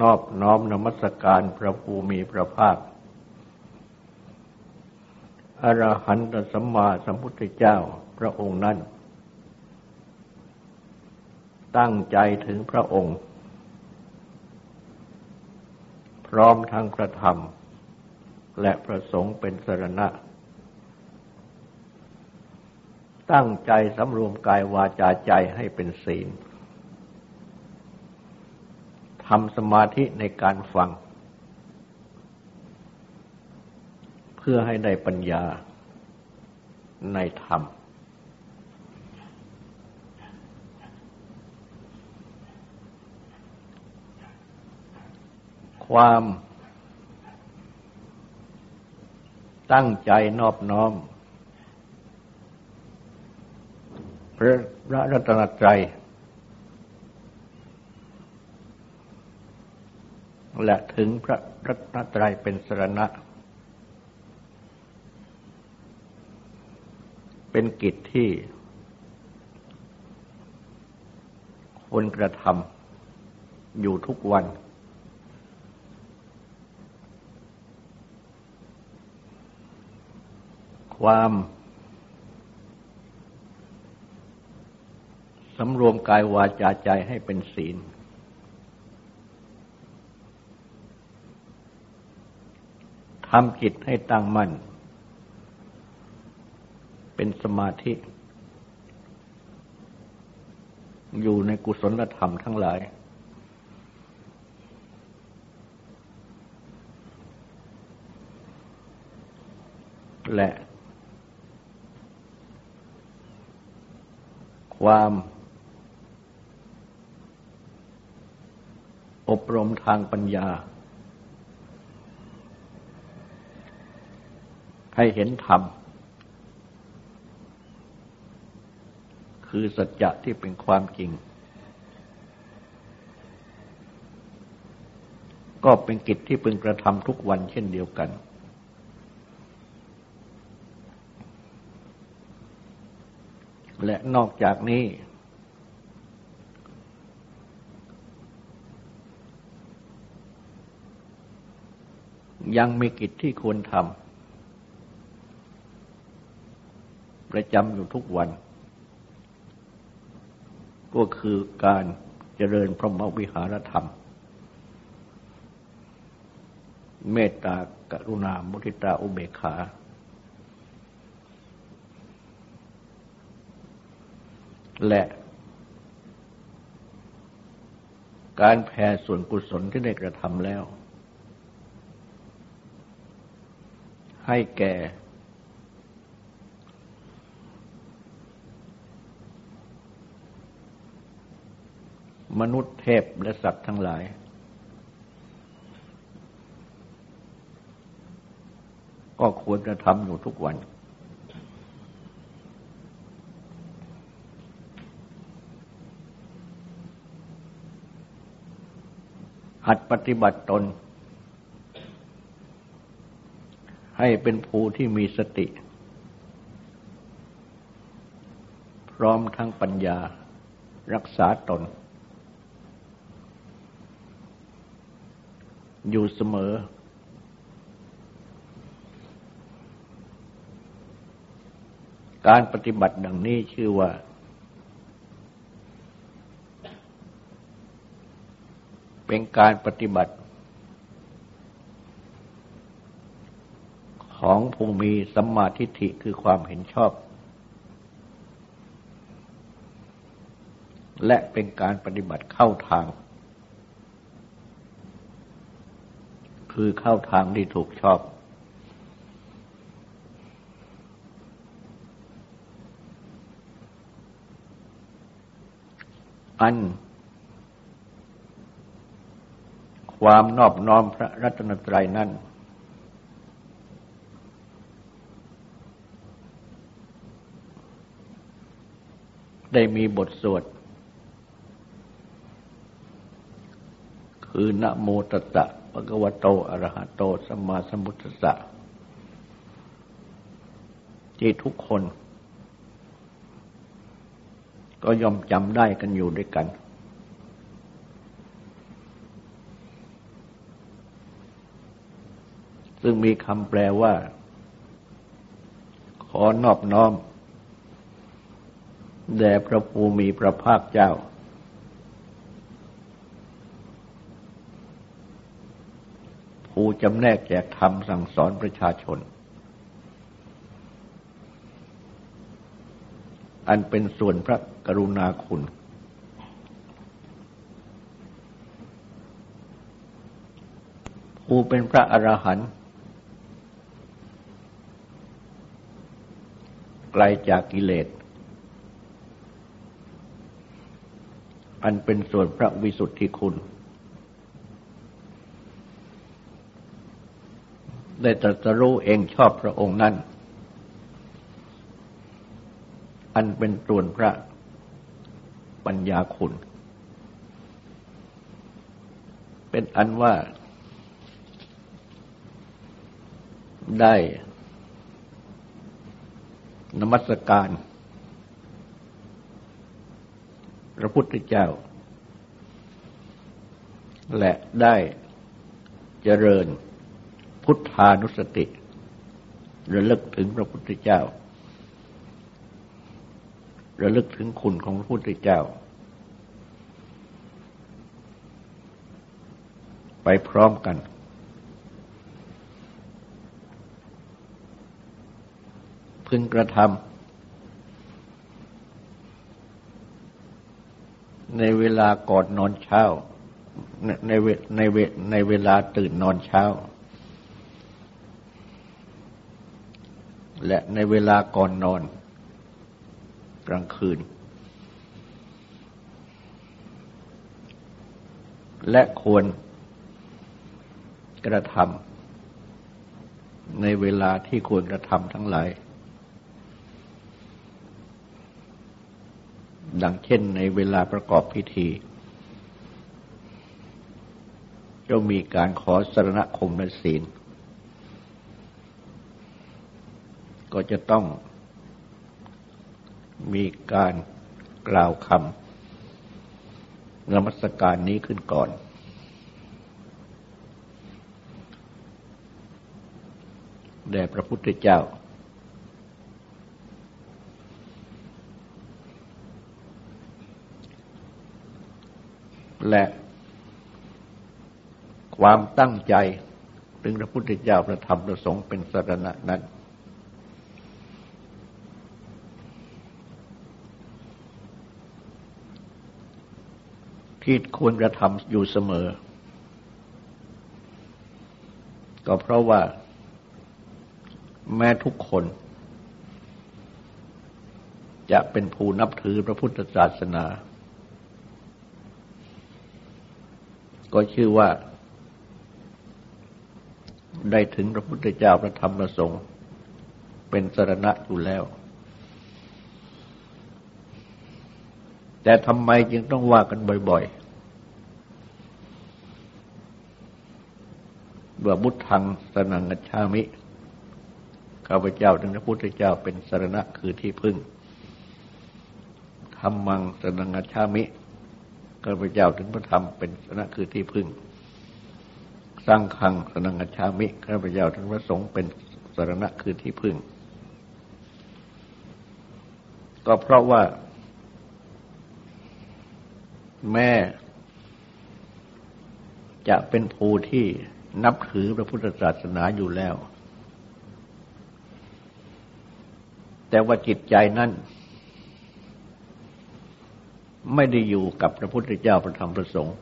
นอบน้อมนมัสการพระภูมิพระภาค อรหันตสัมมาสัมพุทธเจ้าพระองค์นั้น ตั้งใจถึงพระองค์ พร้อมทั้งพระธรรมและพระสงฆ์เป็นสรณะ ตั้งใจสำรวมกายวาจาใจให้เป็นศีล ทำสมาธิในการฟัง เพื่อให้ได้ปัญญาในธรรม ความตั้งใจนอบน้อม พระรัตนตรัย และถึงพระรัตนตรัยเป็นสรณะ เป็นกิจที่ควรกระทำอยู่ทุกวัน ความสำรวมกายวาจาใจให้เป็นศีล ทำจิตให้ตั้งมั่น เป็นสมาธิ อยู่ในกุศลธรรมทั้งหลาย และความอบรมทางปัญญา ให้เห็นธรรม คือสัจจะที่เป็นความจริง ก็เป็นกิจที่พึงกระทำทุกวันเช่นเดียวกัน และนอกจากนี้ ยังมีกิจที่ควรทำ ประจำอยู่ทุกวัน ก็คือการเจริญพระมวิหารธรรม เมตตากรุณามุทิตาอุเบกขา และการแผ่ส่วนกุศลที่ได้กระทำแล้ว ให้แก่ มนุษย์เทพและสัตว์ทั้งหลาย ก็ควรจะทำอยู่ทุกวัน หัดปฏิบัติตน ให้เป็นผู้ที่มีสติ พร้อมทั้งปัญญารักษาตน อยู่เสมอ การปฏิบัติดังนี้ชื่อว่า เป็นการปฏิบัติ ของผู้มีสัมมาทิฏฐิคือความเห็นชอบ และเป็นการปฏิบัติเข้าทาง คือเข้าทางที่ถูกชอบ อัน ความนอบน้อมพระรัตนตรัยนั้นได้มีบทสวด คือนะโมตตะ ปะกวะโตอะระหะโตสัมมาสัมพุทธัสสะที่ทุกคน ก็ย่อมจำได้กันอยู่ด้วยกัน ซึ่งมีคำแปลว่า ขอนอบน้อม แด่พระภูมิพระภาคเจ้า ผู้จำแนกแจกธรรมสั่งสอนประชาชน อันเป็นส่วนพระกรุณาคุณผู้เป็นพระอรหันต์ไกลจากกิเลส อันเป็นส่วนพระวิสุทธิคุณ ได้ตรัสรู้เองชอบพระองค์นั้น อันเป็นส่วนพระปัญญาคุณ เป็นอันว่าได้นมัสการ พระพุทธเจ้า และได้เจริญ พุทธานุสติระลึกถึงพระพุทธเจ้าระลึกถึงคุณของพระพุทธเจ้า ไปพร้อมกัน พึงกระทำในเวลาก่อนนอนเช้า ในเวในเวในเวลาตื่นนอนเช้า และในเวลาก่อนนอน กลางคืน และควรกระทำในเวลาที่ควรกระทำทั้งหลาย ดังเช่นในเวลาประกอบพิธีจะมีการขอสรณคมและศีล ก็จะต้องมีการกล่าวคำนมัสการนี้ขึ้นก่อน แด่พระพุทธเจ้า และความตั้งใจถึงพระพุทธเจ้าพระธรรมพระสงฆ์เป็นสรณะนั้น ที่ควรกระทำอยู่เสมอ ก็เพราะว่า แม้ทุกคน จะเป็นผู้นับถือพระพุทธศาสนา ก็ชื่อว่า ได้ถึงพระพุทธเจ้าพระธรรมพระสงฆ์เป็นสรณะอยู่แล้วแต่ทำไมจึงต้องว่ากันบ่อย ๆ ว่าบุทังสนังกัชามิข้าพเจ้าถึงพระพุทธเจ้าเป็นสรณะคือที่พึ่งธรรมังสนังกัชามิข้าพเจ้าถึงพระธรรมเป็นสนะคือที่พึ่งสร้างคังสนังชามิข้าพเจ้าถึงพระสงฆ์เป็นสรณะคือที่พึ่ง ก็เพราะว่าแม่จะเป็นผู้ที่ นับถือพระพุทธศาสนาอยู่แล้ว แต่ว่าจิตใจนั้นไม่ได้อยู่กับพระพุทธเจ้าพระธรรมพระสงฆ์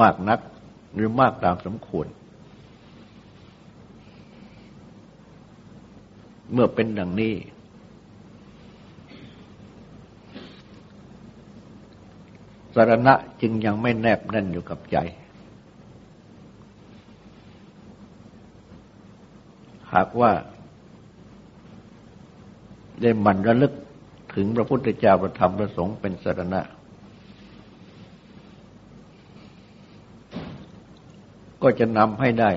มากนักหรือมากตามสมควร เมื่อเป็นดังนี้ สสารณะจึงยังไม่แนบแน่นอยู่กับใจ หากว่า ได้มันระลึกถึงพระพุทธเจ้าประธรรมประสงค์เป็นสารณะ ก็จะนำให้ได้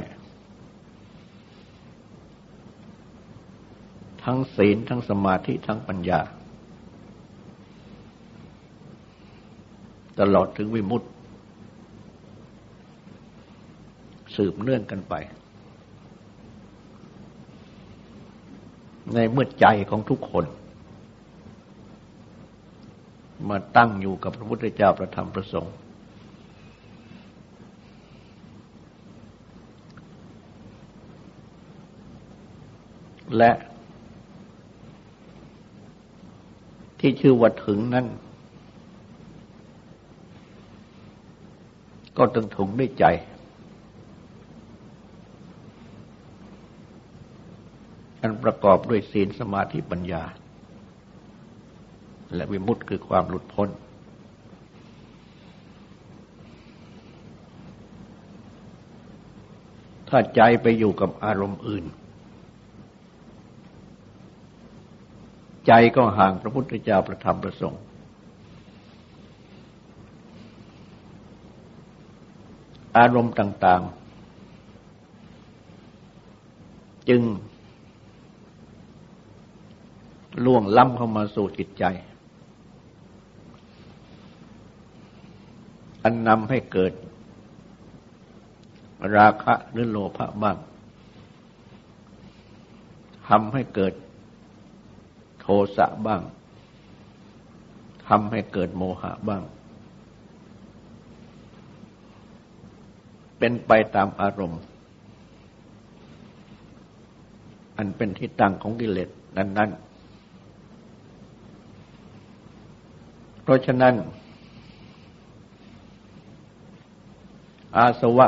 ทั้งศีลทั้งสมาธิทั้งปัญญา ตลอดถึงวิมุตติสืบเนื่องกันไป ในเมื่อใจของทุกคน มาตั้งอยู่กับพระพุทธเจ้าประธรรมประสงค์ และที่ชื่อว่าถึงนั้น ก็ต้องถุงด้วยใจ อันประกอบด้วยศีลสมาธิปัญญา และวิมุตติคือความหลุดพ้น ถ้าใจไปอยู่กับอารมณ์อื่น ใจก็ห่างพระพุทธเจ้าประธรรมประสงค์ อารมณ์ต่าง ๆ จึง ล่วงล้ำเข้ามาสู่จิตใจ อันนำให้เกิด ราคะหรือโลภะบ้างทำให้เกิดโทสะบ้างทำให้เกิดโมหะบ้าง เป็นไปตามอารมณ์ อันเป็นที่ตั้งของกิเลสนั้น ๆ เพราะฉะนั้น อาสวะ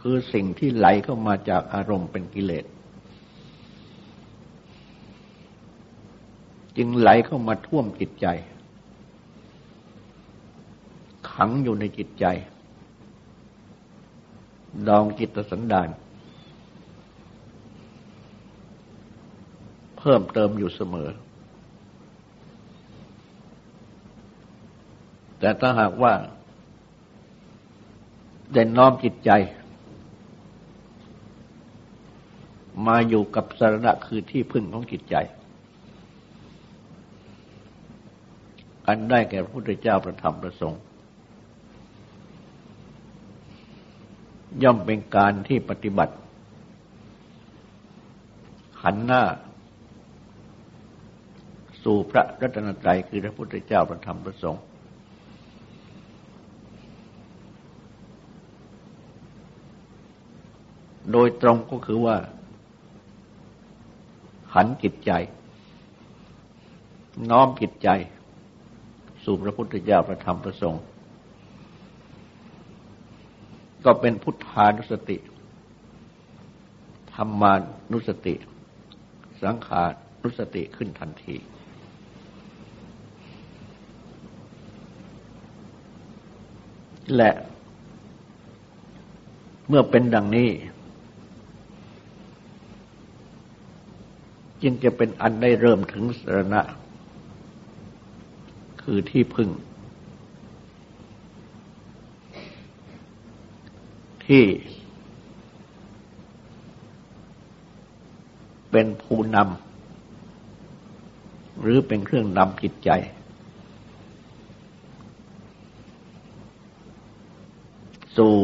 คือสิ่งที่ไหลเข้ามาจากอารมณ์เป็นกิเลสจึงไหลเข้ามาท่วมจิตใจ ขังอยู่ในจิตใจ ดองจิตสันดาน เพิ่มเติมอยู่เสมอ แต่ถ้าหากว่าได้น้อมจิตใจ มาอยู่กับสาระคือที่พึ่งของจิตใจอันได้แก่พระพุทธเจ้าประธรรมประสงค์ ย่อมเป็นการที่ปฏิบัติ หันหน้า สู่พระรัตนตรัยคือพระพุทธเจ้าประธรรมประสงค์โดยตรงก็คือว่า หันจิตใจ น้อมจิตใจ สู่พระพุทธเจ้าประธรรมประสงค์ ก็เป็นพุทธานุสติธรรมานุสติ สังขานุสติขึ้นทันที และเมื่อเป็นดังนี้ จึงจะเป็นอันได้เริ่มถึงสรณะ คือที่พึ่ง ที่เป็นผู้นำ หรือเป็นเครื่องนำจิตใจ สู่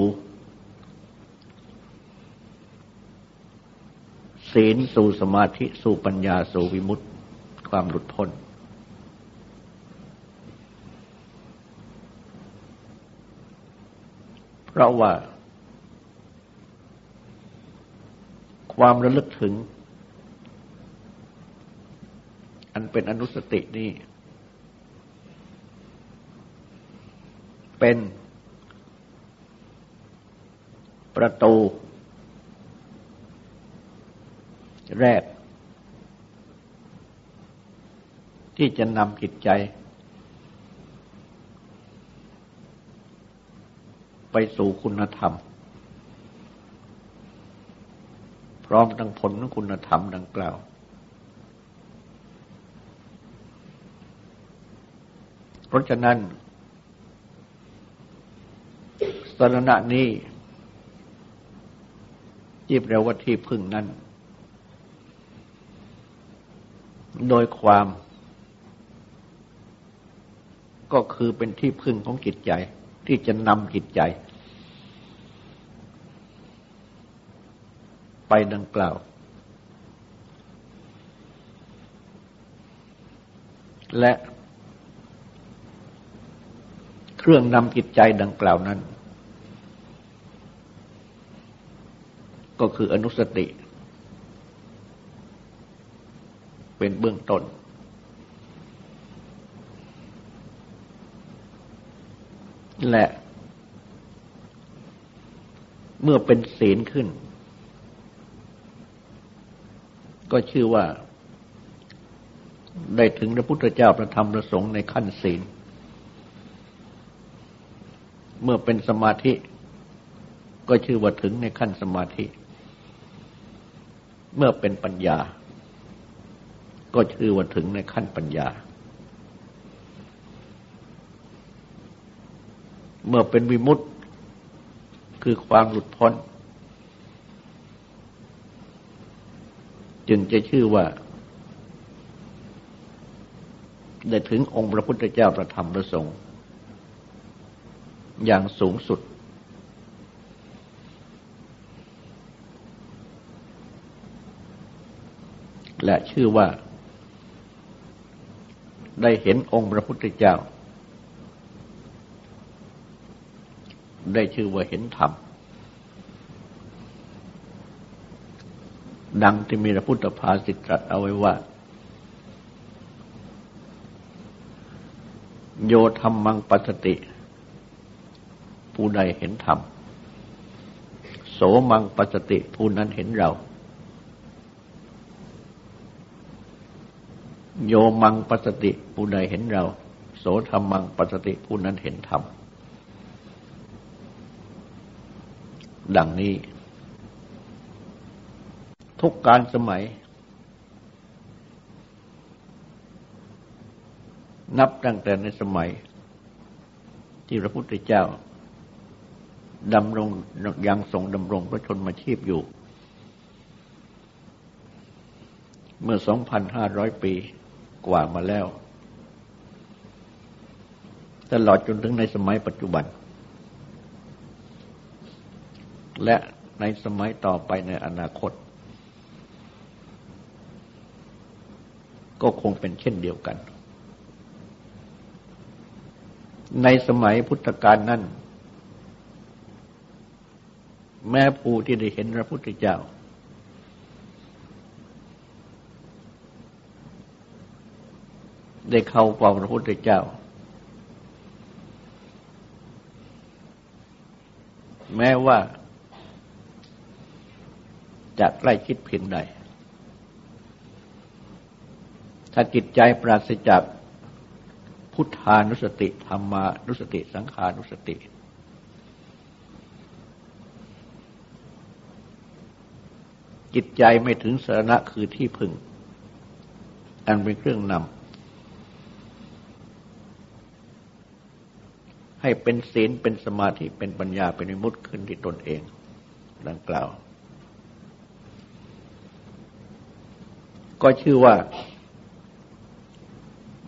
ศีลสู่สมาธิ สู่ปัญญา สู่วิมุตติ ความหลุดพ้น เพราะว่า ความระลึกถึง อันเป็นอนุสตินี้เป็นประตู แรก ที่จะนำจิตใจ ไปสู่คุณธรรม พ ร้อมทั้งผลของคุณธรรมดังกล่าว เพราะฉะนั้นสรณะนี้ที่แปลว่าที่พึ่งนั้น โดยความก็คือเป็นที่พึ่งของจิตใจ ที่จะนำจิตใจ ไปดังกล่าว และเครื่องนำจิตใจดังกล่าวนั้น ก็คืออนุสติ เป็นเบื้องต้น และเมื่อเป็นศีลขึ้น ก็ชื่อว่า ได้ถึงพระพุทธเจ้าประธรรมประสงค์ในขั้นศีล เมื่อเป็นสมาธิ ก็ชื่อว่าถึงในขั้นสมาธิ เมื่อเป็นปัญญา ก็ชื่อว่าถึงในขั้นปัญญา เมื่อเป็นวิมุตต์คือความหลุดพ้น จึงจะชื่อว่า ได้ถึงองค์พระพุทธเจ้าประธรรมประสงค์อย่างสูงสุด และชื่อว่า ได้เห็นองค์พระพุทธเจ้า ได้ชื่อว่าเห็นธรรม ดังที่มีพระพุทธภาษิตตรัสเอาไว้ว่า โยธรรมังปัสติ ผู้ใดเห็นธรรม โสมังปัสติผู้นั้นเห็นเรา โยมังปัสติผู้ใดเห็นเรา โสธรรมังปัสติผู้นั้นเห็นธรรม ดังนี้ ทุกการสมัย นับตั้งแต่ในสมัย ที่พระพุทธเจ้าดำรงยังทรงดำรงพระชนมาชีพอยู่ เมื่อ 2,500 ปีกว่ามาแล้ว ตลอดจนถึงในสมัยปัจจุบัน และในสมัยต่อไปในอนาคต ก็คงเป็นเช่นเดียวกัน ในสมัยพุทธกาลนั้น แม้ผู้ที่ได้เห็นพระพุทธเจ้า ได้เข้าเฝ้าพระพุทธเจ้า แม้ว่าจะใกล้คิดเพียงใด ถ้าจิตใจปราศจากพุทธานุสติธรรมานุสติสังขานุสติ จิตใจไม่ถึงสาระคือที่พึงอันเป็นเครื่องนำให้เป็นศีลเป็นสมาธิเป็นปัญญาเป็นวิมุตขึ้นที่ตนเอง ดังกล่าว ก็ชื่อว่า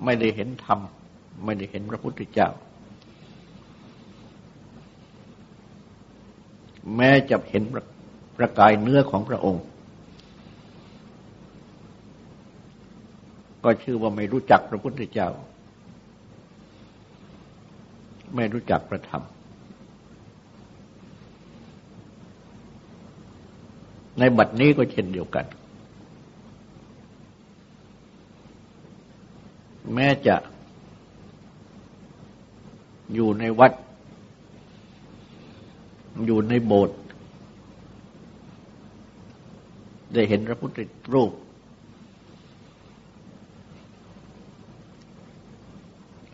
ไม่ได้เห็นธรรม ไม่ได้เห็นพระพุทธเจ้า แม้จะเห็นประกายเนื้อของพระองค์ ก็ชื่อว่าไม่รู้จักพระพุทธเจ้า ไม่รู้จักพระธรรม ในบัดนี้ก็เช่นเดียวกัน แม้จะอยู่ในวัด อยู่ในโบสถ์ได้เห็นพระพุทธรูป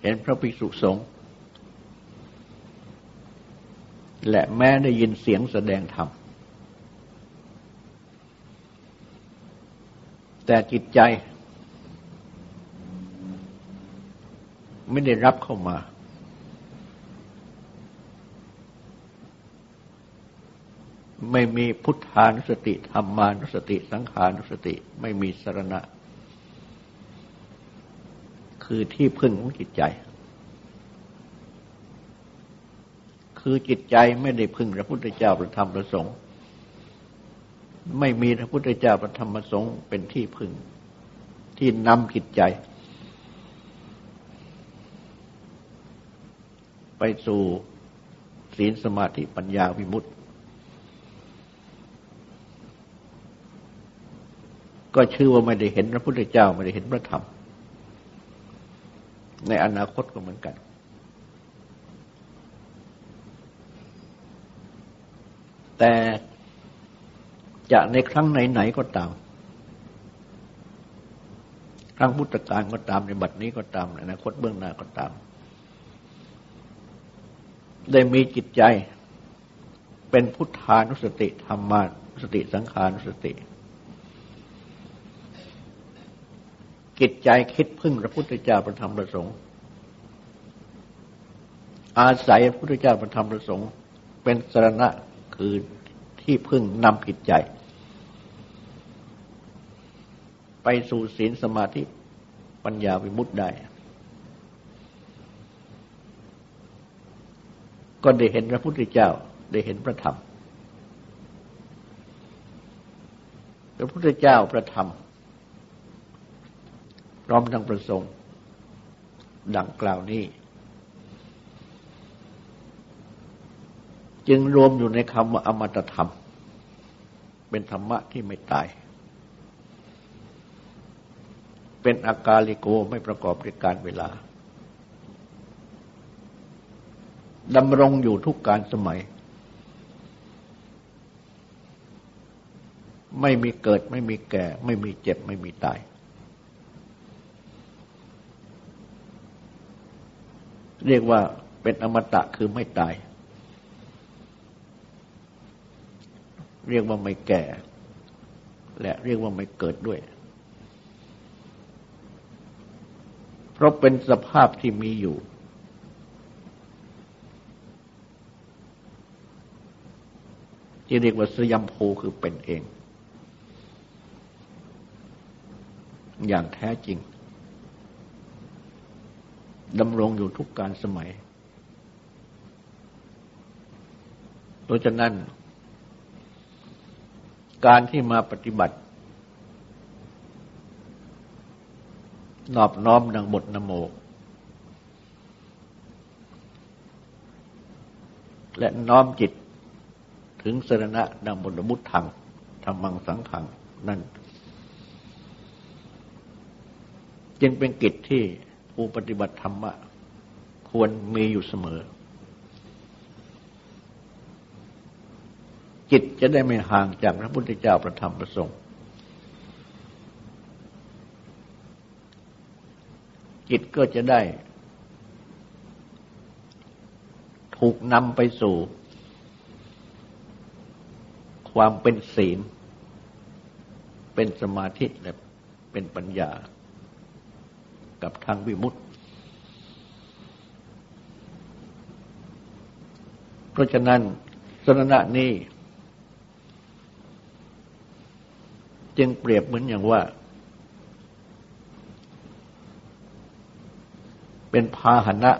เห็นพระภิกษุสงฆ์และแม้ได้ยินเสียงแสดงธรรม แต่จิตใจ ไม่ได้รับเข้ามา ไม่มีพุทธานุสติธรรมานุสติ สังขานุสติ ไม่มีสรณะ คือที่พึ่งของจิตใจ คือจิตใจไม่ได้พึ่งพระพุทธเจ้าพระธรรมพระสงฆ์ไม่มีพระพุทธเจ้าพระธรรมพระสงฆ์เป็นที่พึ่งที่นำจิตใจ ไปสู่ศีลสมาธิปัญญาวิมุตติ ก็ชื่อว่าไม่ได้เห็นพระพุทธเจ้าไม่ได้เห็นพระธรรม ในอนาคตก็เหมือนกัน แต่จะในครั้งไหนๆก็ตาม ครั้งพุทธกาลก็ตามในบัดนี้ก็ตามในอนาคตเบื้องหน้าก็ตาม ได้มีจิตใจ เป็นพุทธานุสติธรรมานุสติสังขานุสติ จิตใจคิดพึ่งพระพุทธเจ้าประธรรมประสงค์ อาศัยพระพุทธเจ้าประธรรมประสงค์ เป็นสรณะคือที่พึ่งนำผิดใจ ไปสู่ศีลสมาธิปัญญาวิมุตติได้ ก็ได้เห็นพระพุทธเจ้า ได้เห็นพระธรรม พระพุทธเจ้าพระธรรม พร้อมทั้งประสงค์ดังกล่าวนี้ จึงรวมอยู่ในคำว่าอมตะธรรม เป็นธรรมะที่ไม่ตาย เป็นอากาลิโกไม่ประกอบด้วยการเวลา ดำรงอยู่ทุกการสมัย ไม่มีเกิดไม่มีแก่ ไม่มีเจ็บไม่มีตาย เรียกว่าเป็นอมตะคือไม่ตาย เรียกว่าไม่แก่ และเรียกว่าไม่เกิดด้วย เพราะเป็นสภาพที่มีอยู่ ที่เรียกว่าสยามโพคือเป็นเอง อย่างแท้จริงดำรงอยู่ทุกการสมัย เพราะฉะนั้น การที่มาปฏิบัติ นอบน้อมดังบทนโม และน้อมจิต ถึงสรณะดังบทบุตรธรรมธรรมังสังขังนั่น จึงเป็นกิจที่ผู้ปฏิบัติธรรมะ ควรมีอยู่เสมอ จิตจะได้ไม่ห่างจากพระพุทธเจ้าประธรรมประสงค์จิตก็จะได้ ถูกนำไปสู่ ความเป็นศีล เป็นสมาธิและเป็นปัญญา กับทางวิมุตติ เพราะฉะนั้นสรณะนี้จึงเปรียบเหมือนอย่างว่า เป็นพาหนะ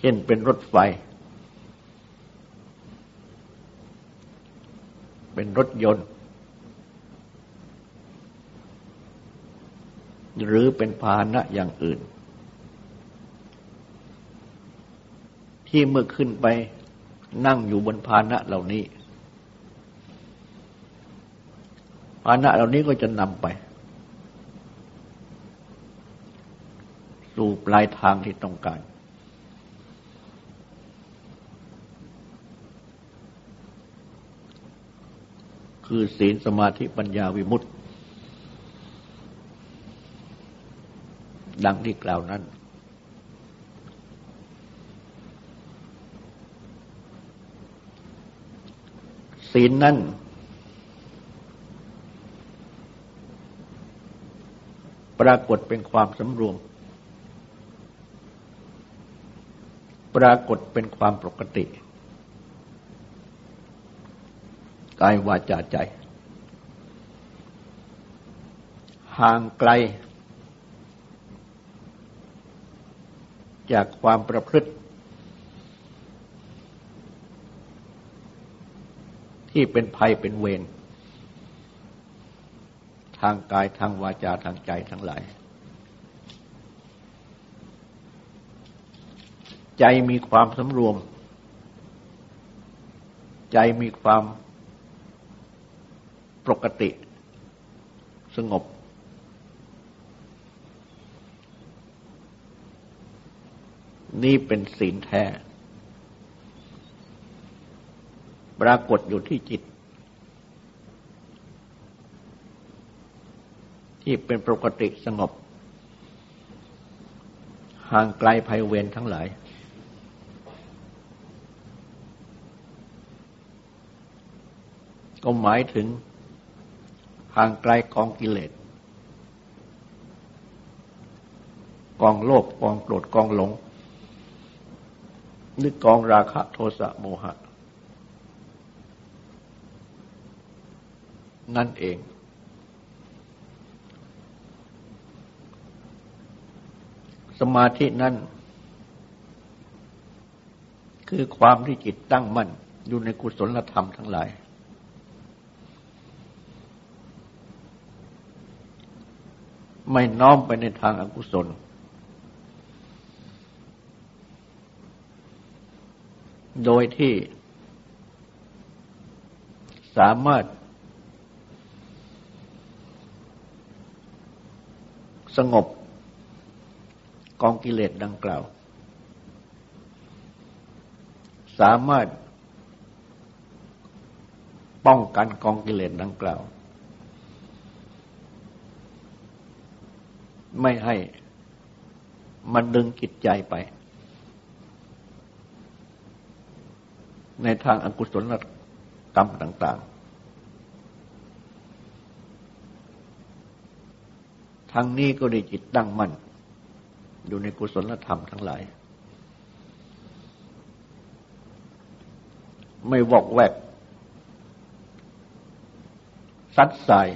เช่นเป็นรถไฟ เป็นรถยนต์ หรือเป็นพาหนะอย่างอื่น ที่เมื่อขึ้นไปนั่งอยู่บนพาหนะเหล่านี้ภาณะเหล่านี้ก็จะนำไป สู่ปลายทางที่ต้องการ คือศีลสมาธิปัญญาวิมุตติ ดังที่กล่าวนั้น ศีลนั้น ปรากฏเป็นความสำรวม ปรากฏเป็นความปกติ กายวาจาใจ ห่างไกล จากความประพฤติ ที่เป็นภัยเป็นเวรทางกายทางวาจาทางใจทั้งหลาย ใจมีความสำรวม ใจมีความ ปกติ สงบ นี่เป็นศีลแท้ ปรากฏอยู่ที่จิต ที่เป็นปกติสงบ ห่างไกลภัยเวรทั้งหลายก็หมายถึง ห่างไกลกองกิเลส กองโลภกองโกรธกองหลงหรือกองราคะโทสะโมหะ นั่นเอง สมาธินั้นคือความที่จิตตั้งมั่นอยู่ในกุศลธรรมทั้งหลาย ไม่น้อมไปในทางอากุศล โดยที่สามารถสงบกองกิเลสดังกล่าว สามารถป้องกันกองกิเลสดังกล่าว ไม่ให้มันดึงจิตใจไป ในทางอกุศลกรรมต่าง ๆ ทั้งนี้ก็ได้จิตตั้งมั่นอยู่ในกุศลธรรมทั้งหลาย ไม่วอกแวกซัดสาย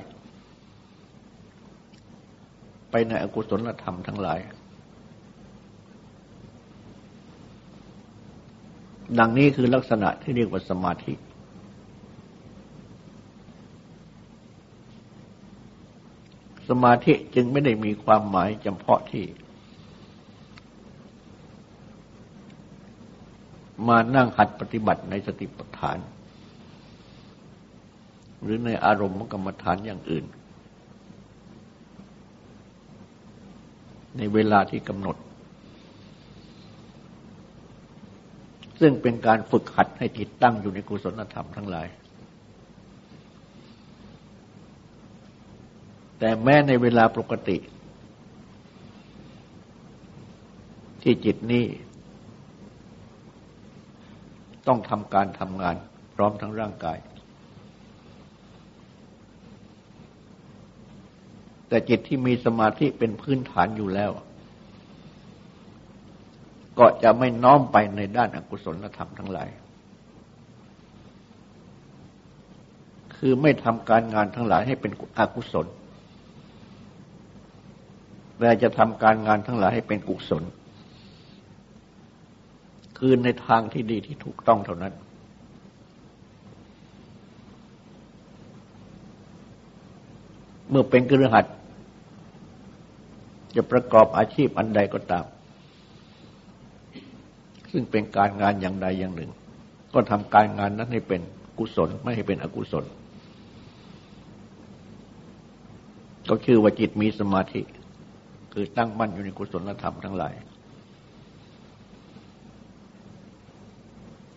ในอกุศลธรรมทั้งหลาย ดังนี้คือลักษณะที่เรียกว่าสมาธิ สมาธิจึงไม่ได้มีความหมายจำเพาะที่ มานั่งหัดปฏิบัติในสติปัฏฐาน หรือในอารมณ์กรรมฐานอย่างอื่น ในเวลาที่กำหนด ซึ่งเป็นการฝึกหัดให้จิตตั้งอยู่ในกุศลธรรมทั้งหลาย แต่แม้ในเวลาปกติ ที่จิตนี้ ต้องทำการทำงานพร้อมทั้งร่างกาย แต่จิตที่มีสมาธิเป็นพื้นฐานอยู่แล้ว ก็จะไม่น้อมไปในด้านอกุศลธรรมทั้งหลาย คือไม่ทำการงานทั้งหลายให้เป็นอกุศล แต่จะทำการงานทั้งหลายให้เป็นกุศล คือในทางที่ดีที่ถูกต้องเท่านั้น เมื่อเป็นกฤหัสจะประกอบอาชีพอันใดก็ตาม ซึ่งเป็นการงานอย่างใดอย่างหนึ่ง ก็ทำการงานนั้นให้เป็นกุศลไม่ให้เป็นอกุศล ก็คือว่าจิตมีสมาธิ คือตั้งมั่นอยู่ในกุศลธรรมทั้งหลาย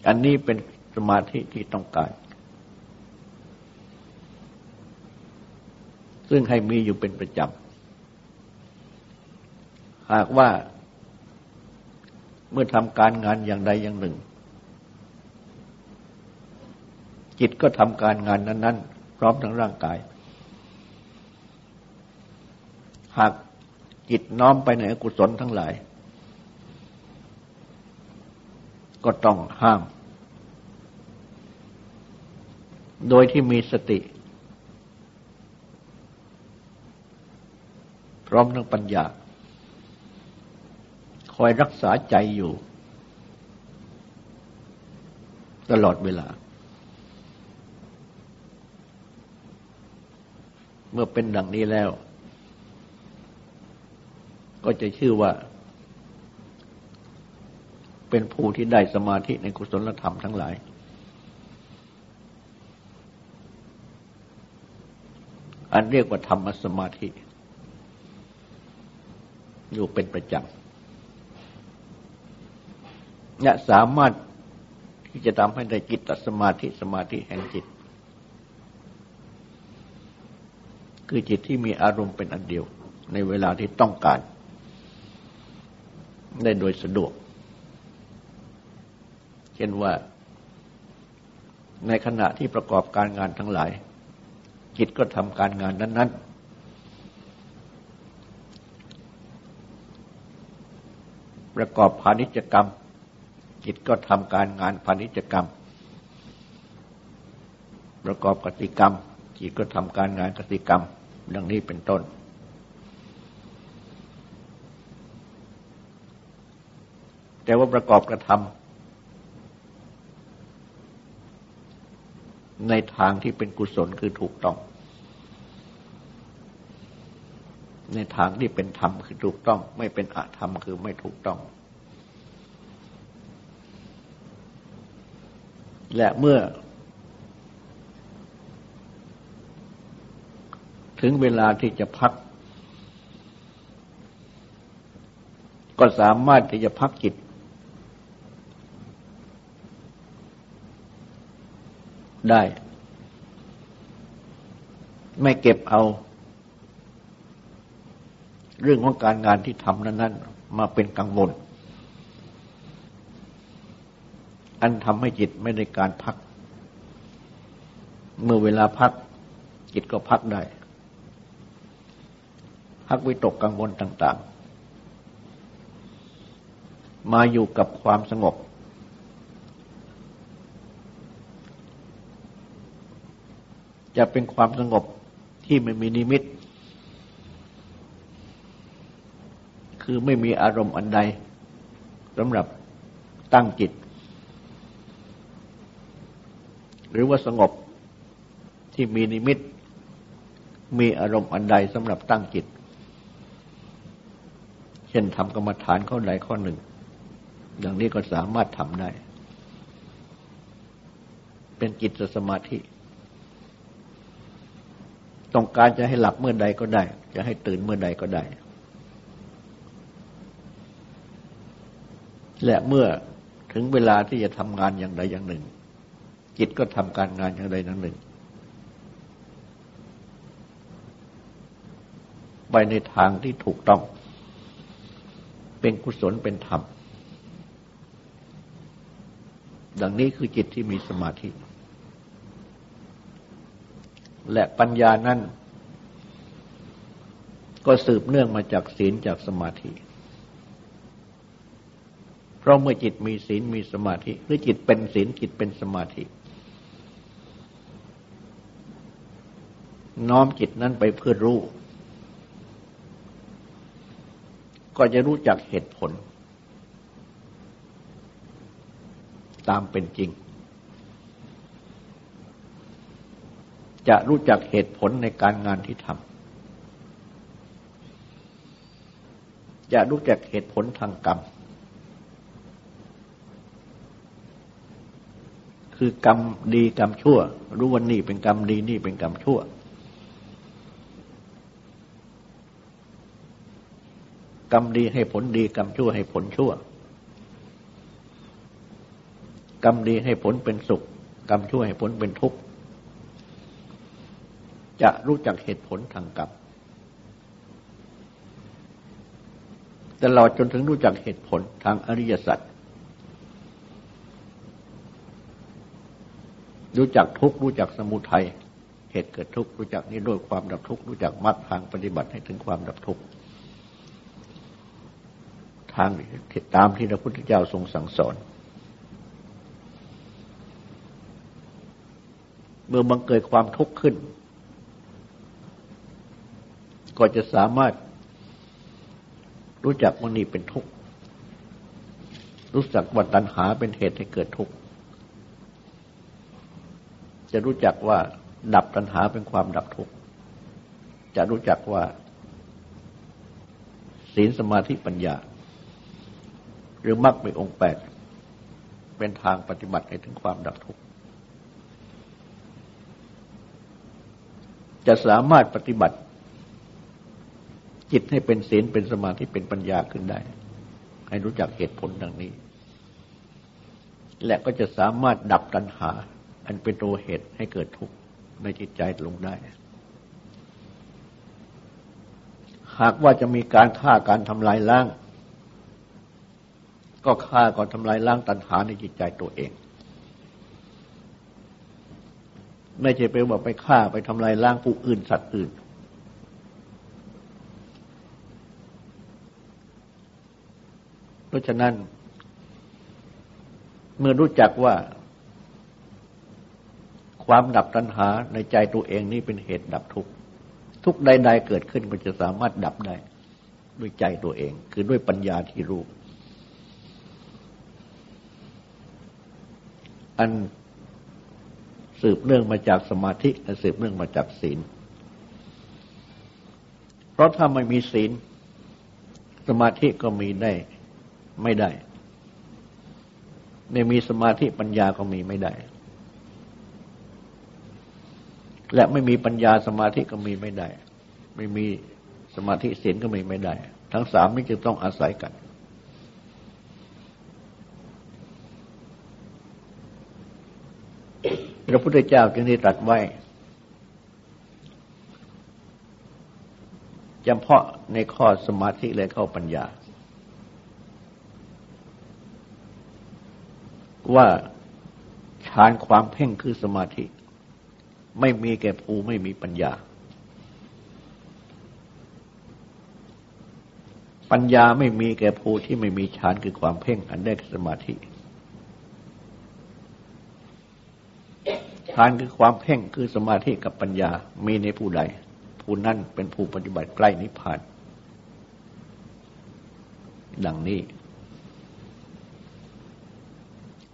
อันนี้เป็นสมาธิที่ต้องการ ซึ่งให้มีอยู่เป็นประจำ หากว่าเมื่อทำการงานอย่างใดอย่างหนึ่ง จิตก็ทำการงานนั้น ๆ พร้อมทั้งร่างกาย หากจิตน้อมไปในอกุศลทั้งหลาย ก็ต้องห้าม โดยที่มีสติ พร้อมทั้งปัญญา คอยรักษาใจอยู่ ตลอดเวลา เมื่อเป็นดังนี้แล้ว ก็จะชื่อว่า เป็นผู้ที่ได้สมาธิในกุศลธรรมทั้งหลายอันเรียกว่าธรรมสมาธิ อยู่เป็นประจำจะสามารถที่จะทำให้ได้จิตตสมาธิสมาธิแห่งจิต คือจิตที่มีอารมณ์เป็นอันเดียว ในเวลาที่ต้องการ ได้โดยสะดวก เช่นว่า ในขณะที่ประกอบการงานทั้งหลาย จิตก็ทำการงานนั้น ๆ ประกอบพาณิชกรรม จิตก็ทำการงานพาณิชกรรม ประกอบกติกรรม จิตก็ทำการงานกติกรรม ดังนี้เป็นต้น แต่ว่าประกอบกระทำในทางที่เป็นกุศลคือถูกต้อง ในทางที่เป็นธรรมคือถูกต้อง ไม่เป็นอธรรมคือไม่ถูกต้อง และเมื่อ ถึงเวลาที่จะพัก ก็สามารถที่จะพักจิต ได้ ไม่เก็บเอา เรื่องของการงานที่ทำนั้น ๆ มาเป็นกังวล อันทำให้จิตไม่ได้การพัก เมื่อเวลาพัก จิตก็พักได้ พักวิตกกังวลต่าง ๆ มาอยู่กับความสงบ จะเป็นความสงบที่ไม่มีนิมิต คือไม่มีอารมณ์อันใดสำหรับตั้งจิต หรือว่าสงบที่มีนิมิต มีอารมณ์อันใดสำหรับตั้งจิต เช่นทำกรรมฐานข้อใดข้อหนึ่ง อย่างนี้ก็สามารถทำได้ เป็นจิตสมาธิต้องการจะให้หลับเมื่อใดก็ได้ จะให้ตื่นเมื่อใดก็ได้ และเมื่อถึงเวลาที่จะทำงานอย่างใดอย่างหนึ่ง จิตก็ทำการงานอย่างใดนั้นหนึ่ง ไปในทางที่ถูกต้อง เป็นกุศลเป็นธรรม ดังนี้คือจิตที่มีสมาธิ และปัญญานั้นก็สืบเนื่องมาจากศีลจากสมาธิ ราะเมื่อจิตมีศีลมีสมาธิ หรือจิตเป็นศีลจิตเป็นสมาธิ น้อมจิตนั้นไปเพื่อรู้ ก็จะรู้จักเหตุผล ตามเป็นจริง จะรู้จักเหตุผลในการงานที่ทำจะรู้จักเหตุผลทางกรรม คือกรรมดีกรรมชั่ว รู้ว่านี่เป็นกรรมดีนี่เป็นกรรมชั่ว กรรมดีให้ผลดีกรรมชั่วให้ผลชั่ว กรรมดีให้ผลเป็นสุข กรรมชั่วให้ผลเป็นทุกข์จะรู้จักเหตุผลทางกรรมตลอดจนถึงรู้จักเหตุผลทางอริยสัจ รู้จักทุกข์รู้จักสมุทัยเหตุเกิดทุกข์รู้จักนิโรธความดับทุกข์รู้จักมรรคทางปฏิบัติให้ถึงความดับทุกข์ทางตามที่พระพุทธเจ้าทรงสั่งสอน เมื่อบังเกิดความทุกข์ขึ้น ก็จะสามารถรู้จักว่านี่เป็นทุกข์ รู้จักว่าตัณหาเป็นเหตุให้เกิดทุกข์ จะรู้จักว่าดับตัณหาเป็นความดับทุกข์ จะรู้จักว่า ศีลสมาธิปัญญา หรือมรรคเป็นองค์แปดเป็นทางปฏิบัติให้ถึงความดับทุกข์ จะสามารถปฏิบัติ จิตให้เป็นศีลเป็นสมาธิเป็นปัญญาขึ้นได้ ให้รู้จักเหตุผลดังนี้ และก็จะสามารถดับตัณหา อันเป็นตัวเหตุให้เกิดทุกข์ในจิตใจลงได้ หากว่าจะมีการฆ่าการทำลายล้าง ก็ฆ่าก่อนทำลายล้างตัณหาในจิตใจตัวเอง ไม่ใช่ไปว่าไปฆ่าไปทำลายล้างผู้อื่นสัตว์อื่น เพราะฉะนั้นเมื่อรู้จักว่า ความดับตัณหาในใจตัวเองนี่เป็นเหตุดับทุกข์ทุกใด ๆ เกิดขึ้นก็จะสามารถดับได้ ด้วยใจตัวเอง คือด้วยปัญญาที่รู้อันสืบเนื่องมาจากสมาธิและสืบเนื่องมาจากศีล เพราะถ้าไม่มีศีล สมาธิก็มีได้ไม่ได้ ไม่มีสมาธิปัญญาก็มีไม่ได้ และไม่มีปัญญาสมาธิก็มีไม่ได้ ไม่มีสมาธิศีลก็มีไม่ได้ ทั้งสามนี้จะต้องอาศัยกันพระพุทธเจ้าจึงได้ตรัสไว้จำเพาะในข้อสมาธิและเข้าปัญญา ว่าฌานความเพ่งคือสมาธิ ไม่มีแก่ผู้ไม่มีปัญญา ปัญญาไม่มีแก่ผู้ที่ไม่มีฌานคือความเพ่งอันได้สมาธิฌานคือความเพ่งคือสมาธิกับปัญญามีในผู้ใด ผู้นั้นเป็นผู้ปฏิบัติใกล้นิพพาน ดังนี้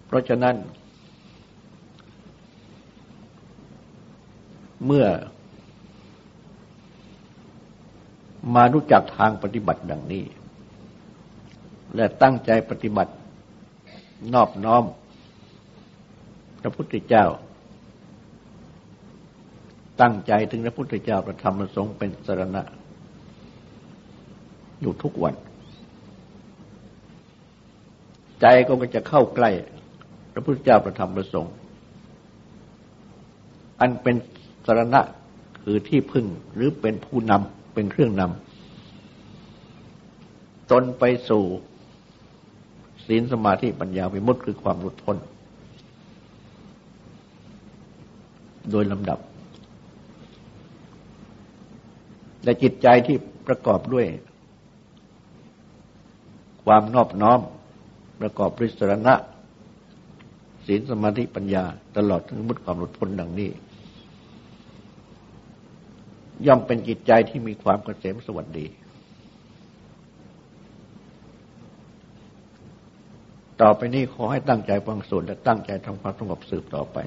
เพราะฉะนั้น เมื่อ มารู้จักทางปฏิบัติดังนี้ และตั้งใจปฏิบัตินอบน้อม พระพุทธเจ้า ตั้งใจถึงพระพุทธเจ้าประธรรมประสงค์เป็นสรณะ อยู่ทุกวัน ใจก็จะเข้าใกล้ พระพุทธเจ้าประธรรมประสงค์อันเป็น สรณะคือที่พึ่งหรือเป็นผู้นำเป็นเครื่องนำตนไปสู่ศีลสมาธิปัญญาวิมุตติคือความหลุดพ้น โดยลำดับ และจิตใจที่ประกอบด้วย ความนอบน้อม ประกอบด้วยสรณะศีลสมาธิปัญญา ตลอดถึงมุตความหลุดพ้นดังนี้ ย่อมเป็นจิตใจที่มีความเกษมสวัสดี ต่อไปนี้ขอให้ตั้งใจฟังสวดและตั้งใจทำความสงบสืบต่อไป